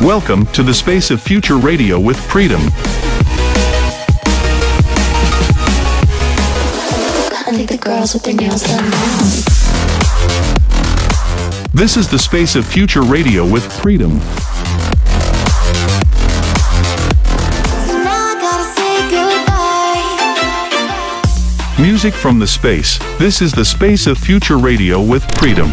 Welcome to the space of future radio with Freedom. This is the space of future radio with Freedom. Music from the space. This is the space of future radio with Freedom.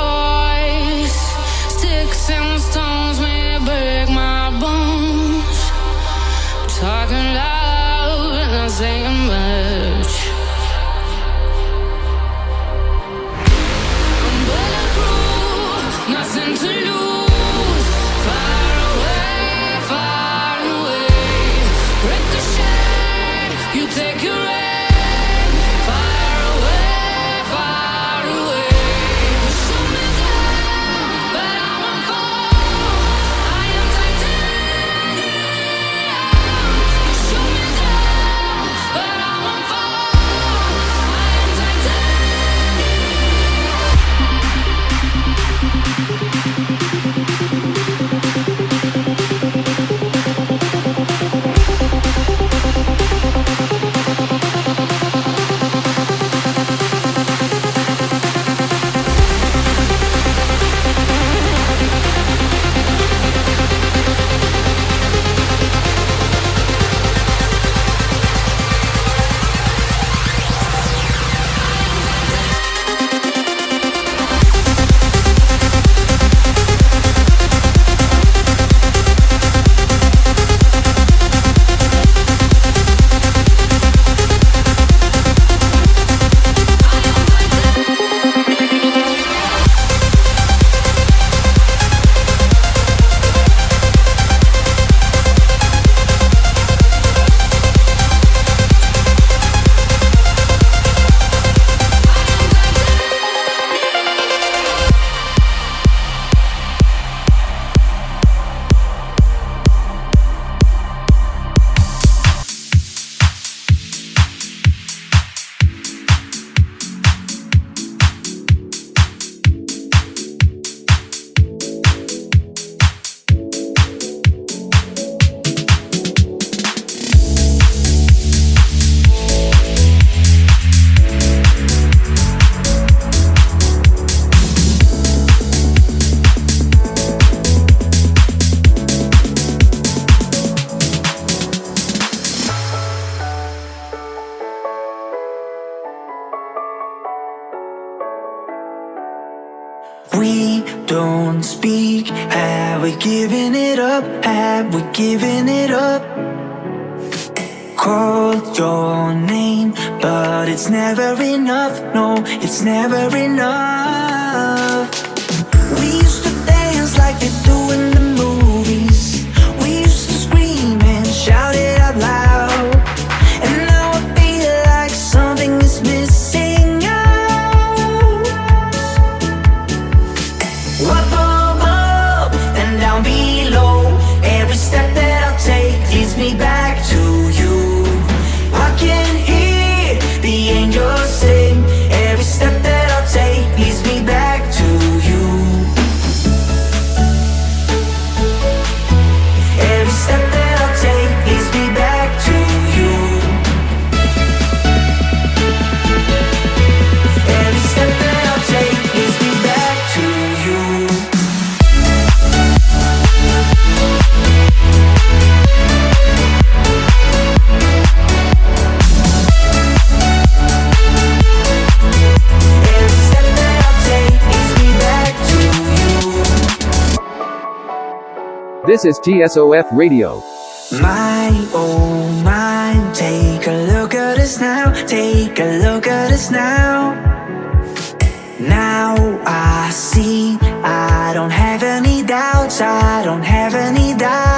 giving it up. Called your name But it's never enough. No, it's never enough. We used to dance like we do in the This is TSOF Radio. My, oh my, take a look at us now, take a look at us now. Now I see, I don't have any doubts, I don't have any doubts.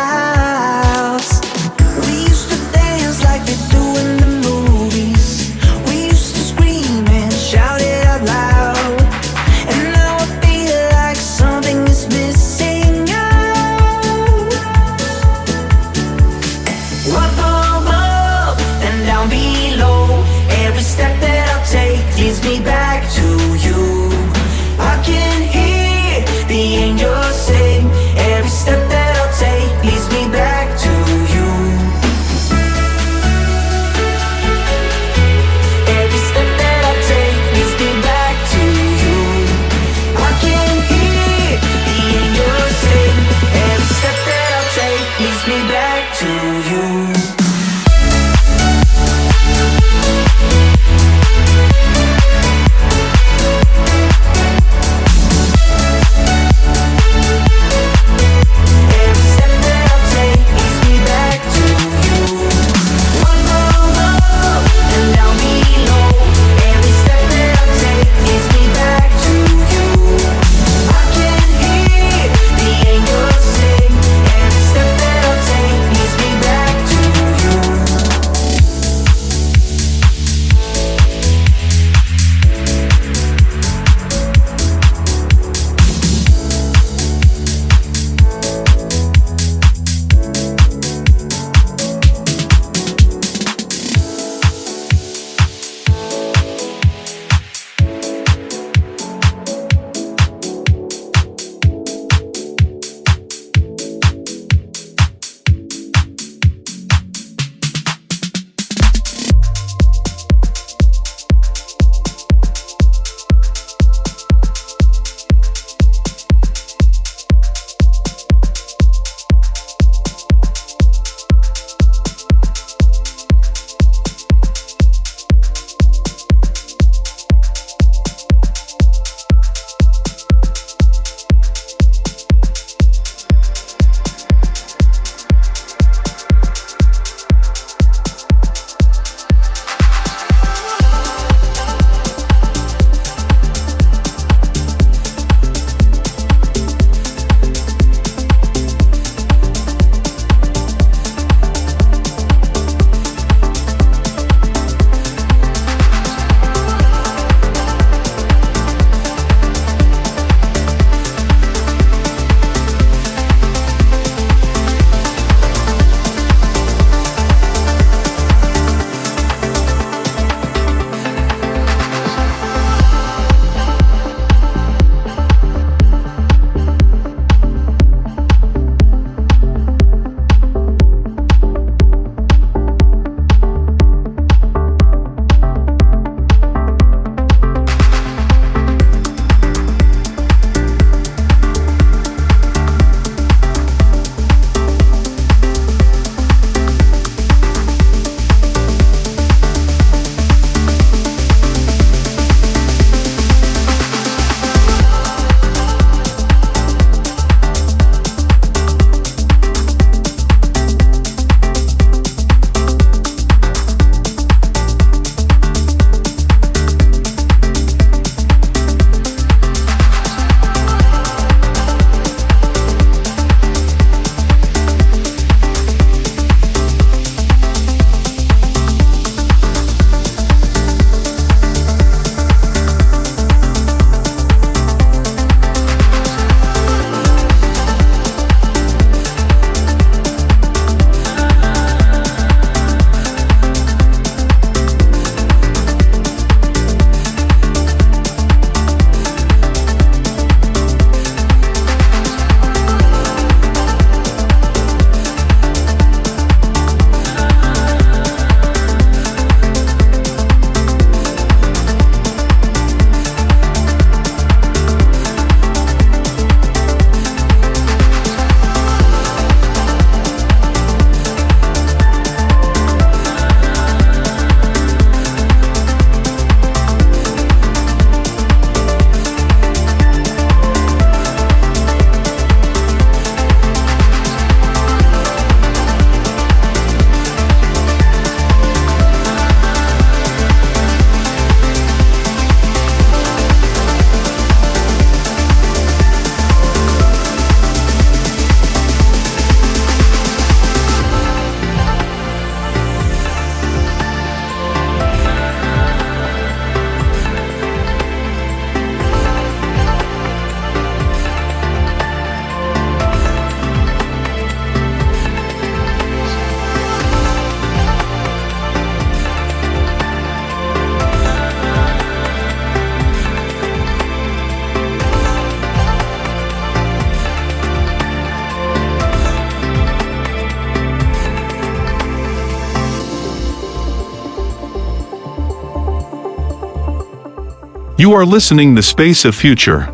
You are listening the space of future.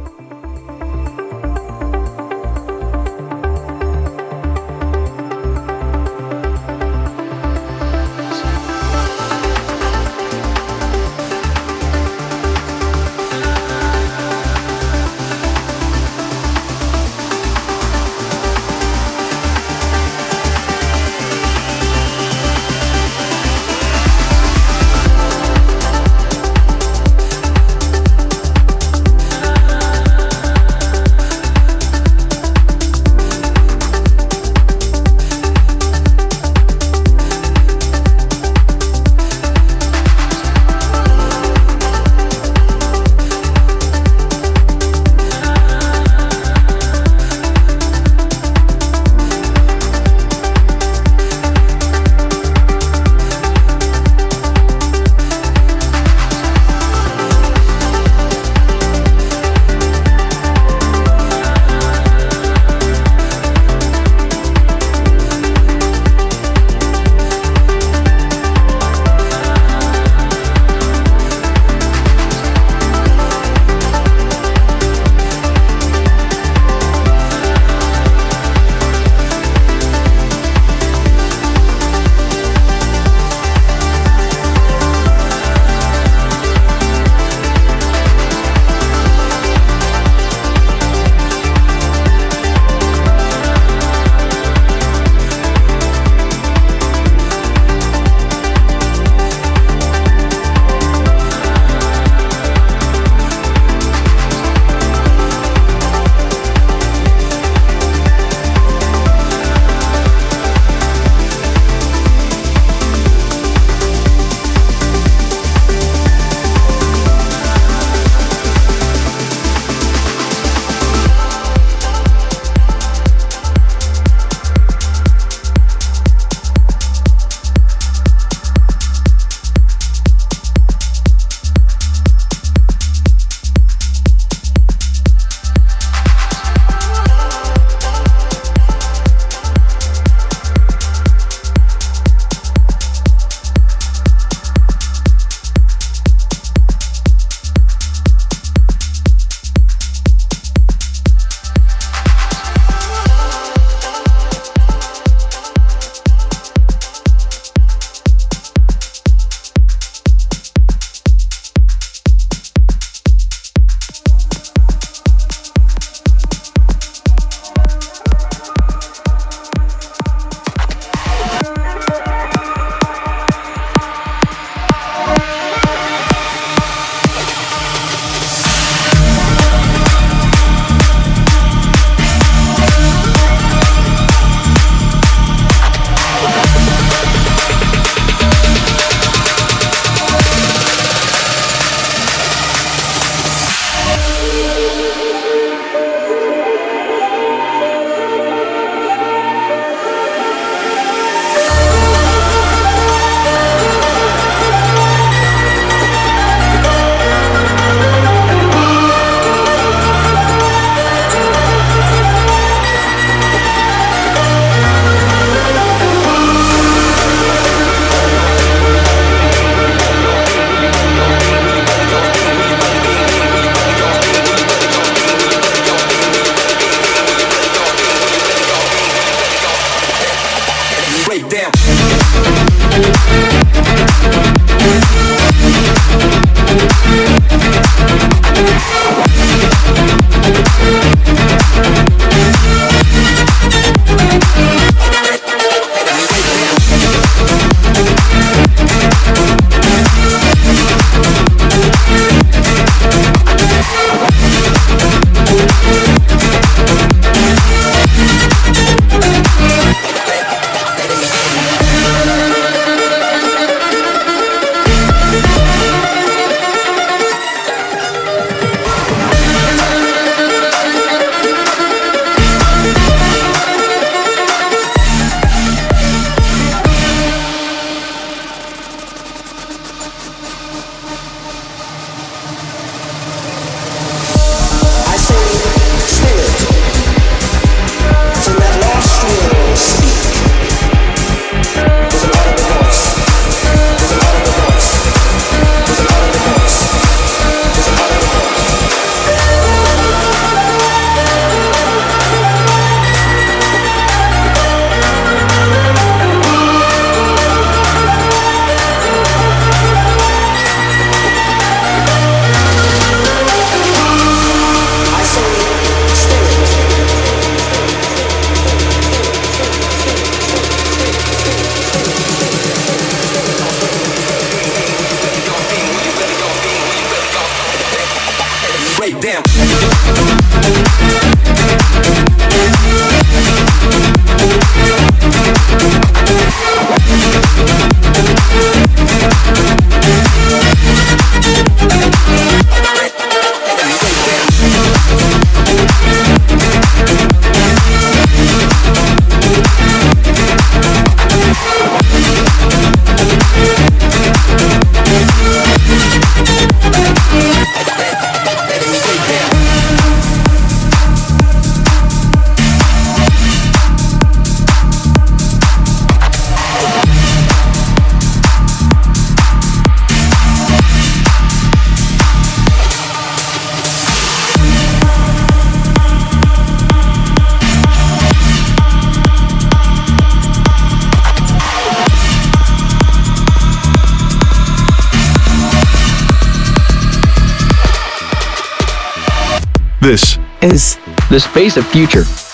the space of future.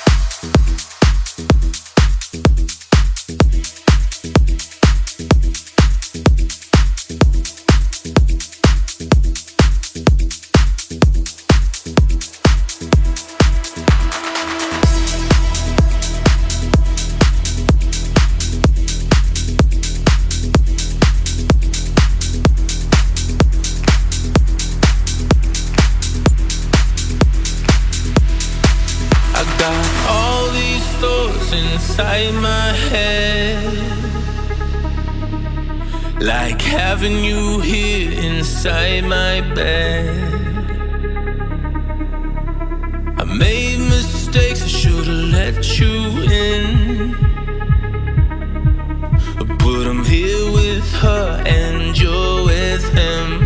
got all these thoughts inside my head. Like having you here inside my bed. I made mistakes, I should've let you in. But I'm here with her and you're with him.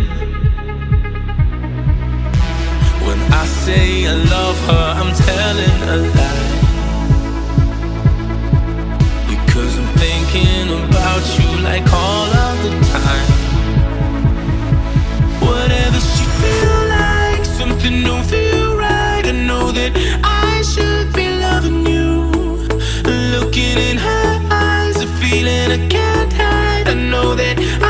say I love her, I'm telling a lie. Because I'm thinking about you like all of the time. Whatever she feel like, something don't feel right. I know that I should be loving you. Looking in her eyes, a feeling I can't hide. I know that I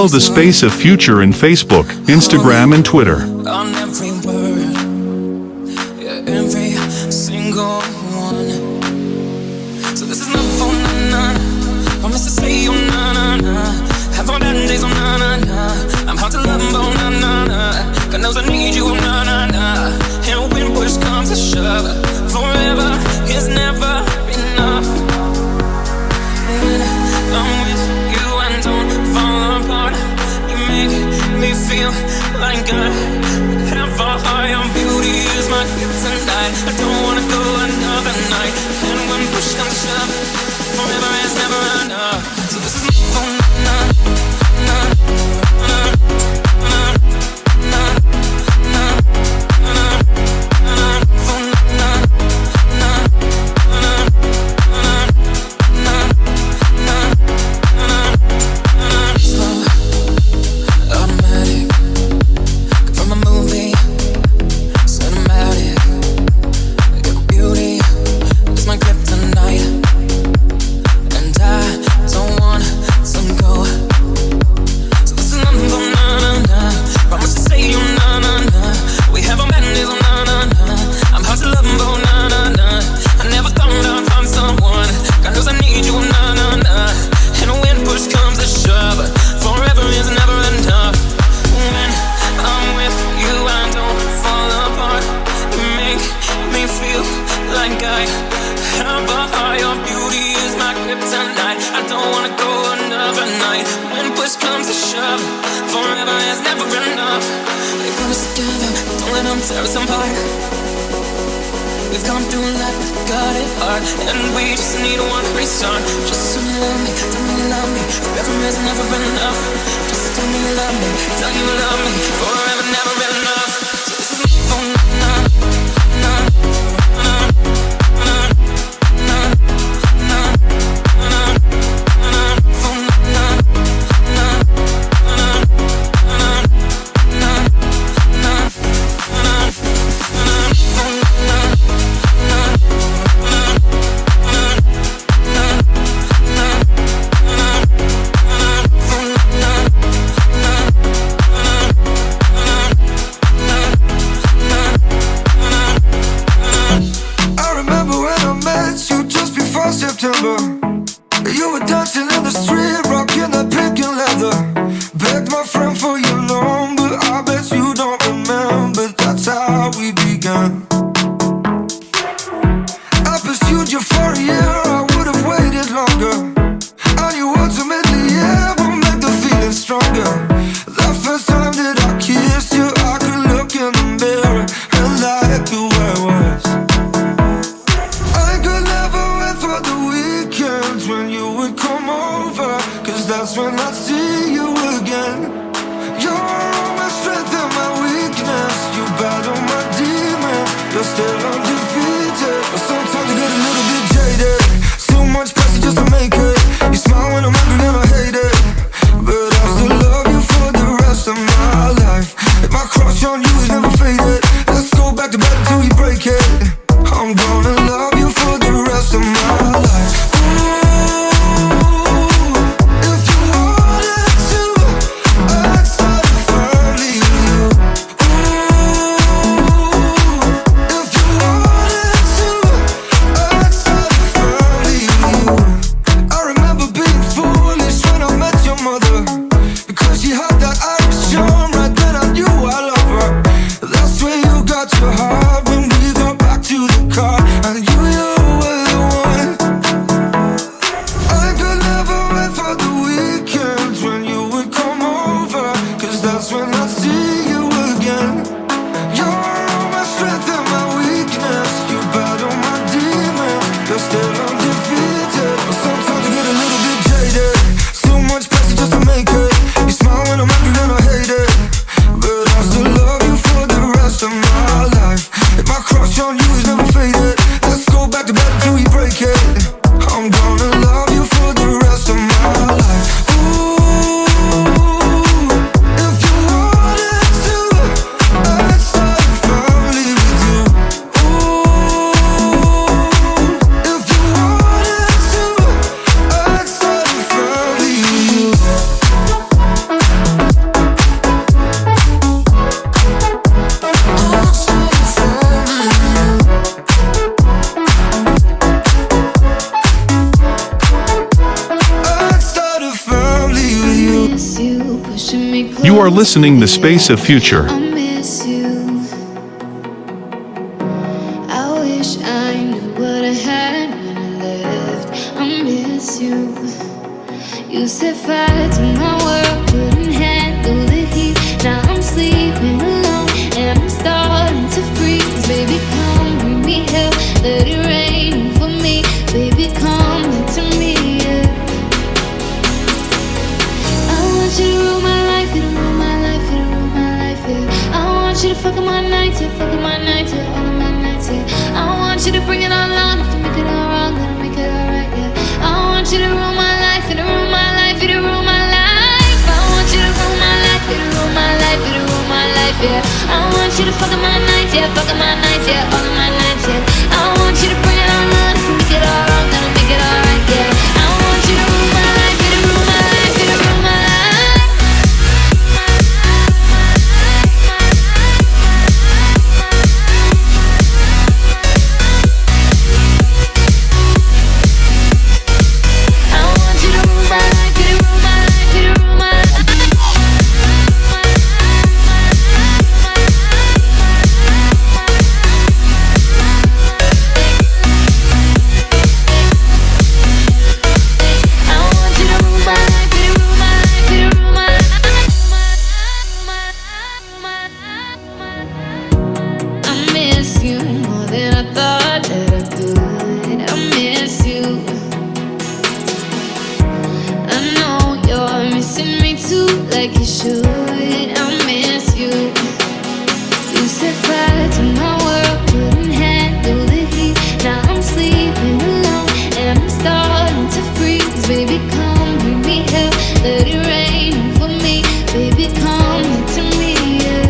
Follow the space of future in Facebook, Instagram and Twitter. when I see you again listening the space of future. Like you should. I miss you. You fire to my world, couldn't handle the heat. Now I'm sleeping alone and I'm starting to freeze. Baby, come bring me let it rain for me. Baby, come me. Yeah.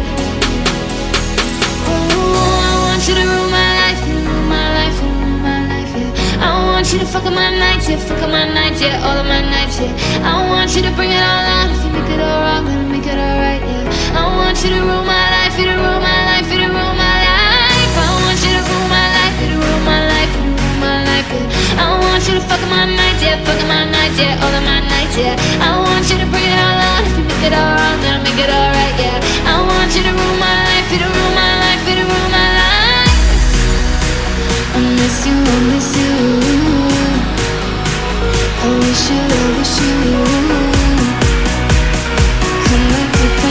Oh, I want you to rule my life, rule my life, rule my life, yeah. I want you to fuck up my nights, yeah, fuck up my nights, yeah, all of my nights, yeah. I want you to bring it all on, if you make it all wrong, then make it alright, yeah. I want you to rule my life, you to rule my life, you to rule my life. I want you to rule my life, you to rule my life, you to rule my life, yeah. I want you to fuck my nights, yeah, fuck my nights, yeah, all of my nights, yeah. I want you to bring it all on, if you make it all wrong, then make it alright, yeah. I want you to rule my life, you to rule my life, you to rule my life. I miss you, I miss you.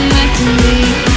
Back to me.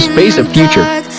space of future.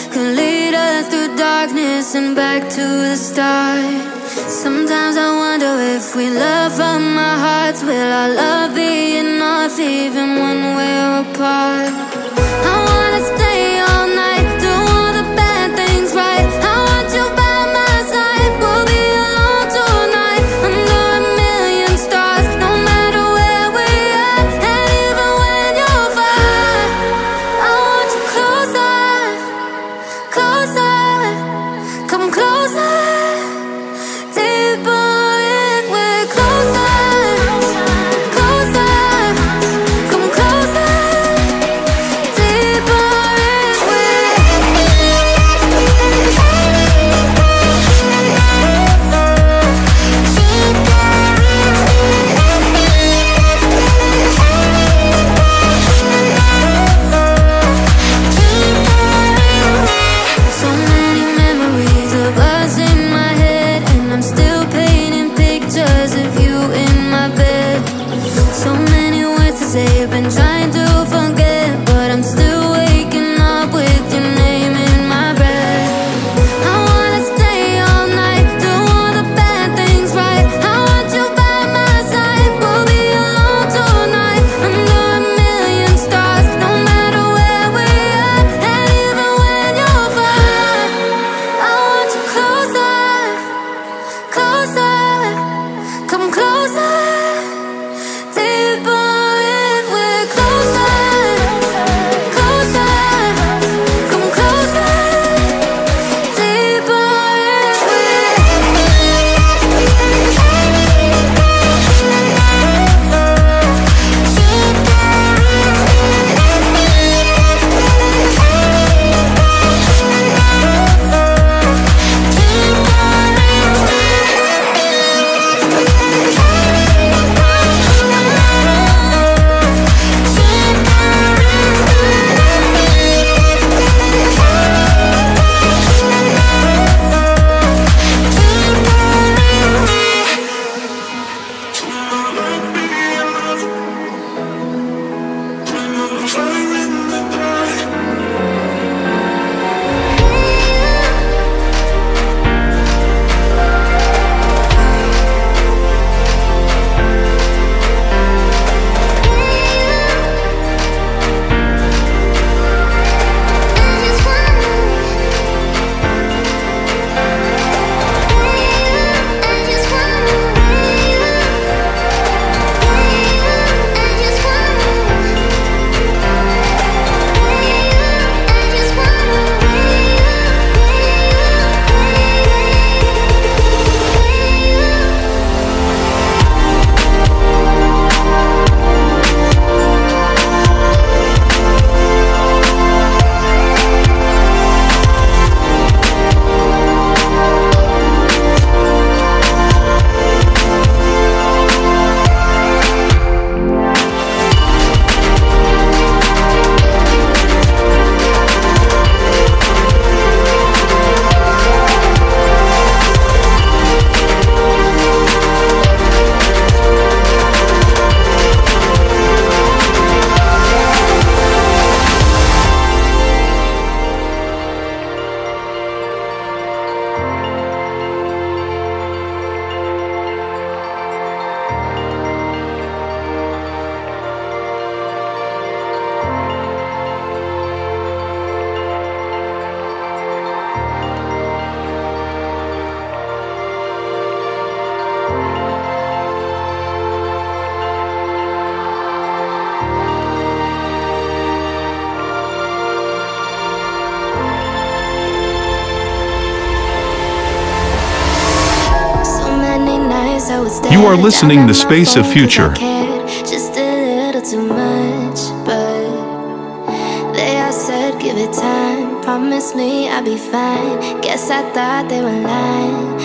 You are listening to Space of Future. Just a little too much, but they all said give it time. Promise me I'll be fine. Guess I thought they were lying.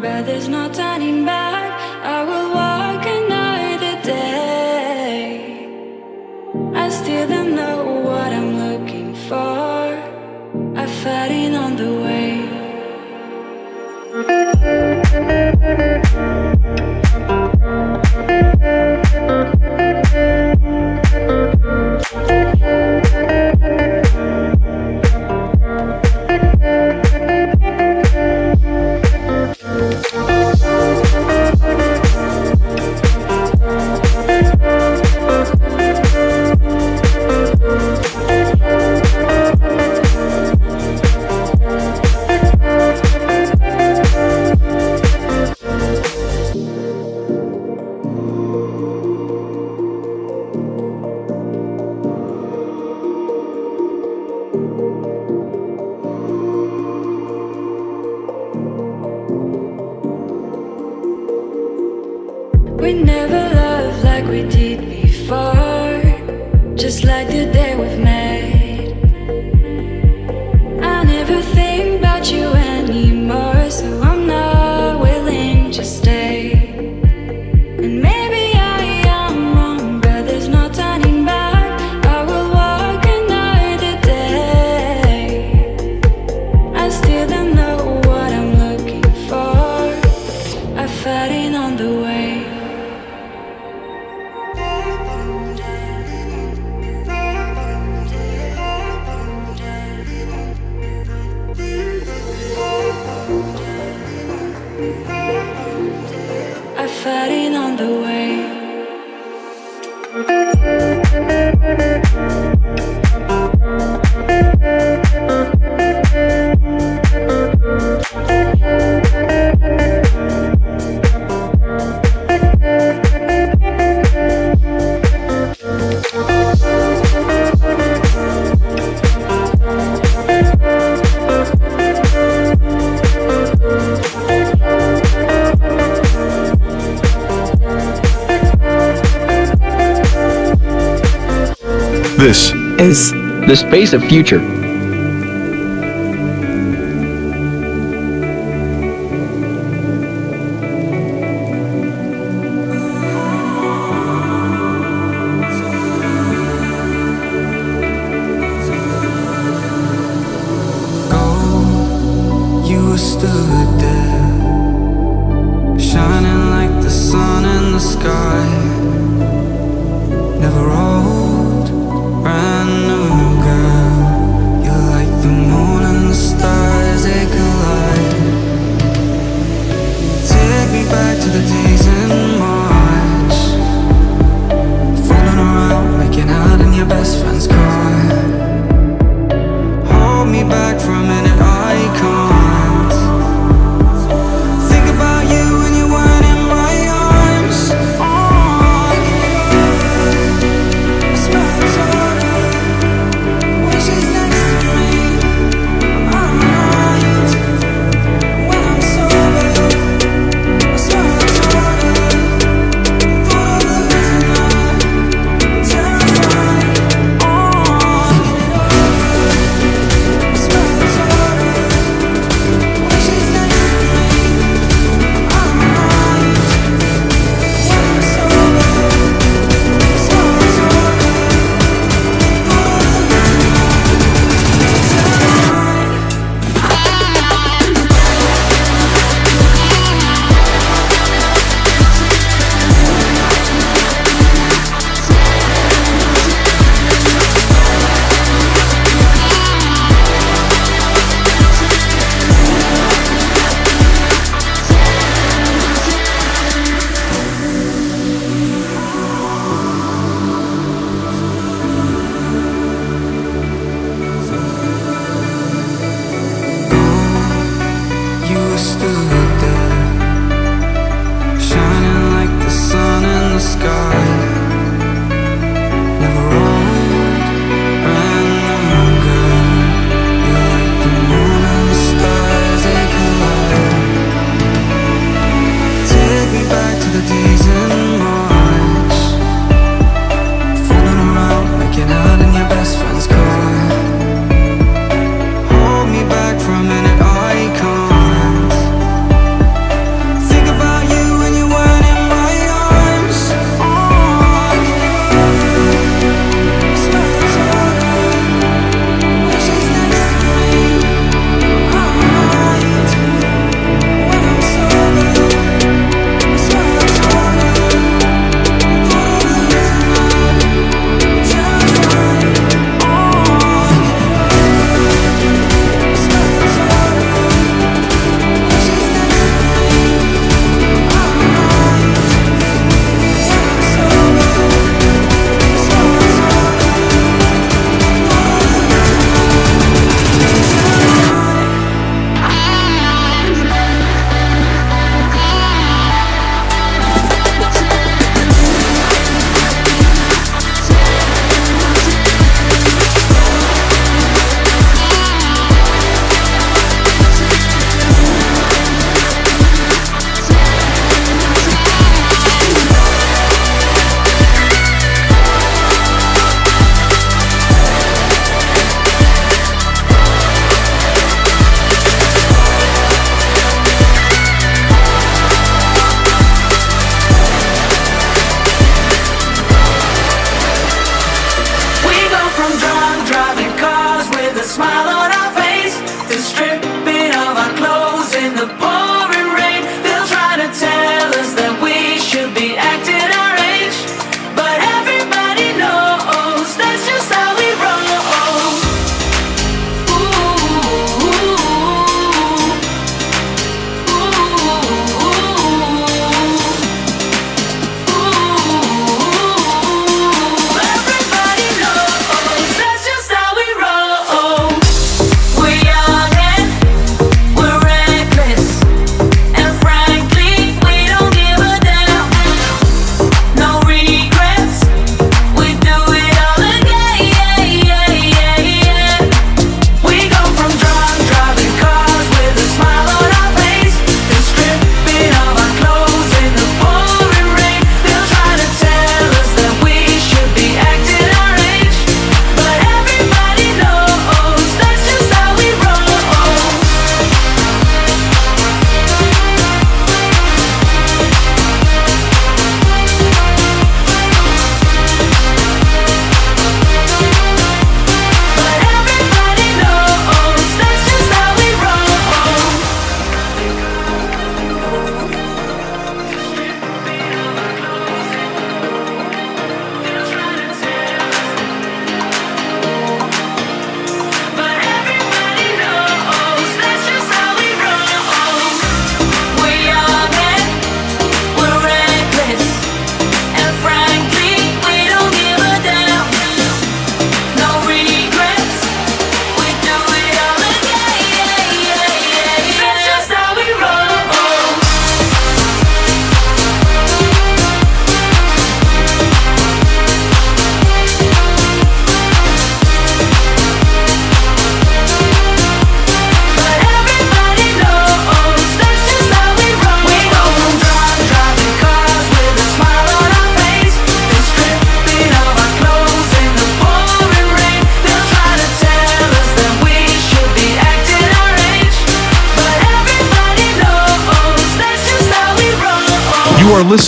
but there's no turning back. is the space of future.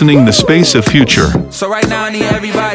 Listening the space of future. So right now I need everybody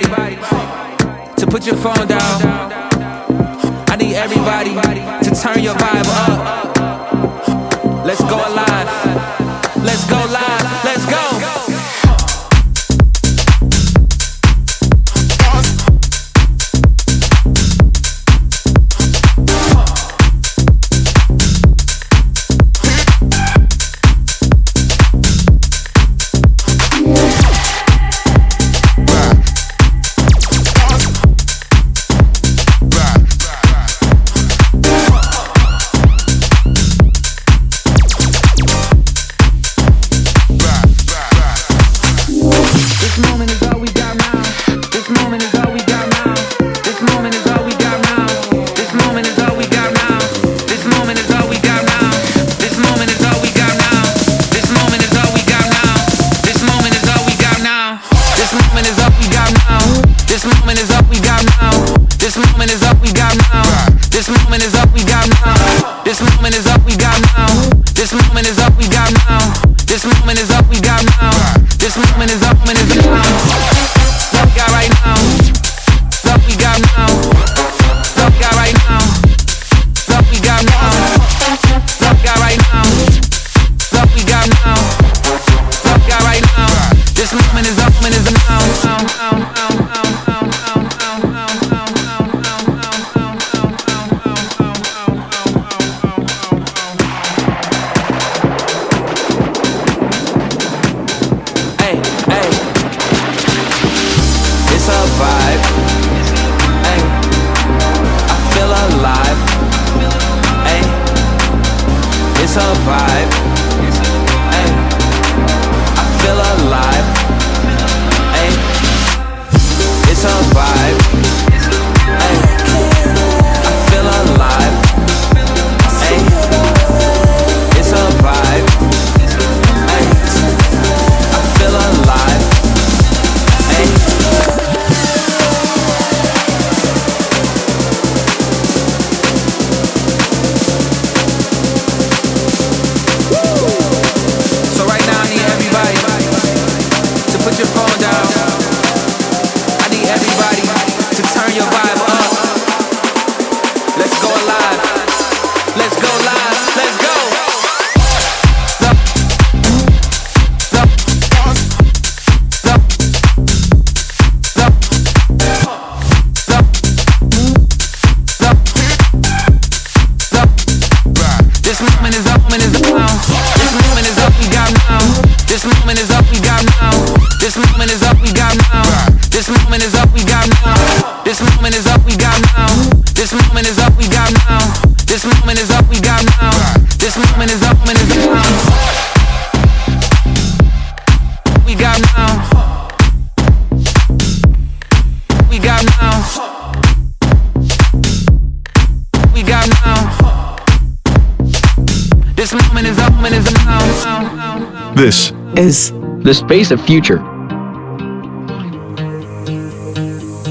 This is the space of future.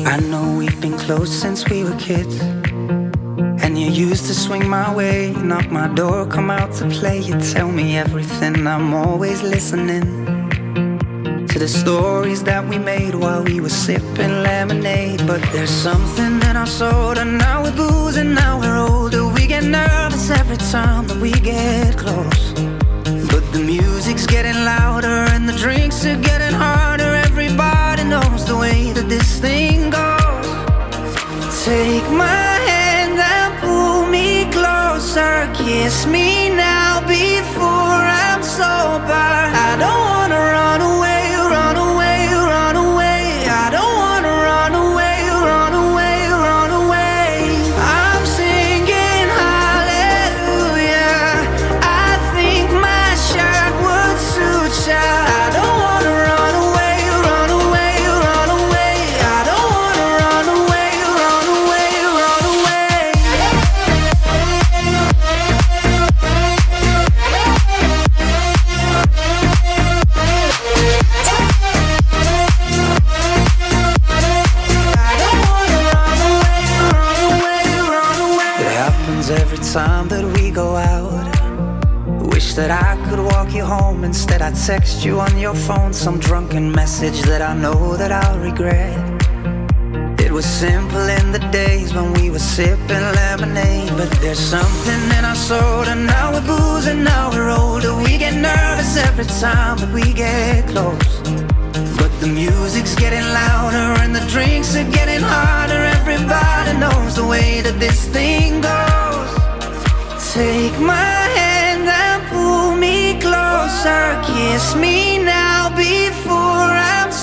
I know we've been close since we were kids. And you used to swing my way, knock my door, come out to play. You tell me everything, I'm always listening to the stories that we made while we were sipping lemonade. But there's something in our soul, and now we're booze, and now we're older. We get nervous every time that we get close. The music's getting louder and the drinks are getting harder. Everybody knows the way that this thing goes. Take my hand and pull me closer. Kiss me now before I'm sober. I don't that I know that I'll regret. It was simple in the days when we were sipping lemonade. But there's something in our soul, and now we're boozing, now we're older. We get nervous every time that we get close. But the music's getting louder, and the drinks are getting harder. Everybody knows the way that this thing goes. Take my hand and pull me closer. Kiss me now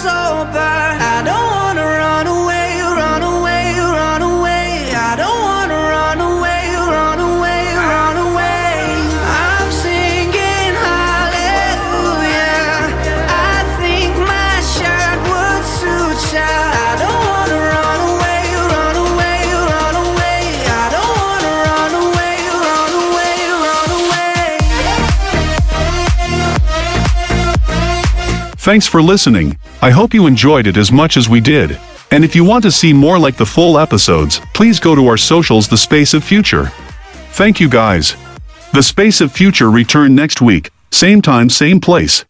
I'm sober. I don't wanna run away, run away, run away. I don't wanna run away, run away, run away. I'm singing hallelujah. I think my shirt would suit ya. I don't wanna run away, run away, run away. I don't wanna run away, run away, run away. Thanks for listening. I hope you enjoyed it as much as we did. And if you want to see more like the full episodes, please go to our socials The Space of Future. Thank you guys. The Space of Future return next week, same time same place.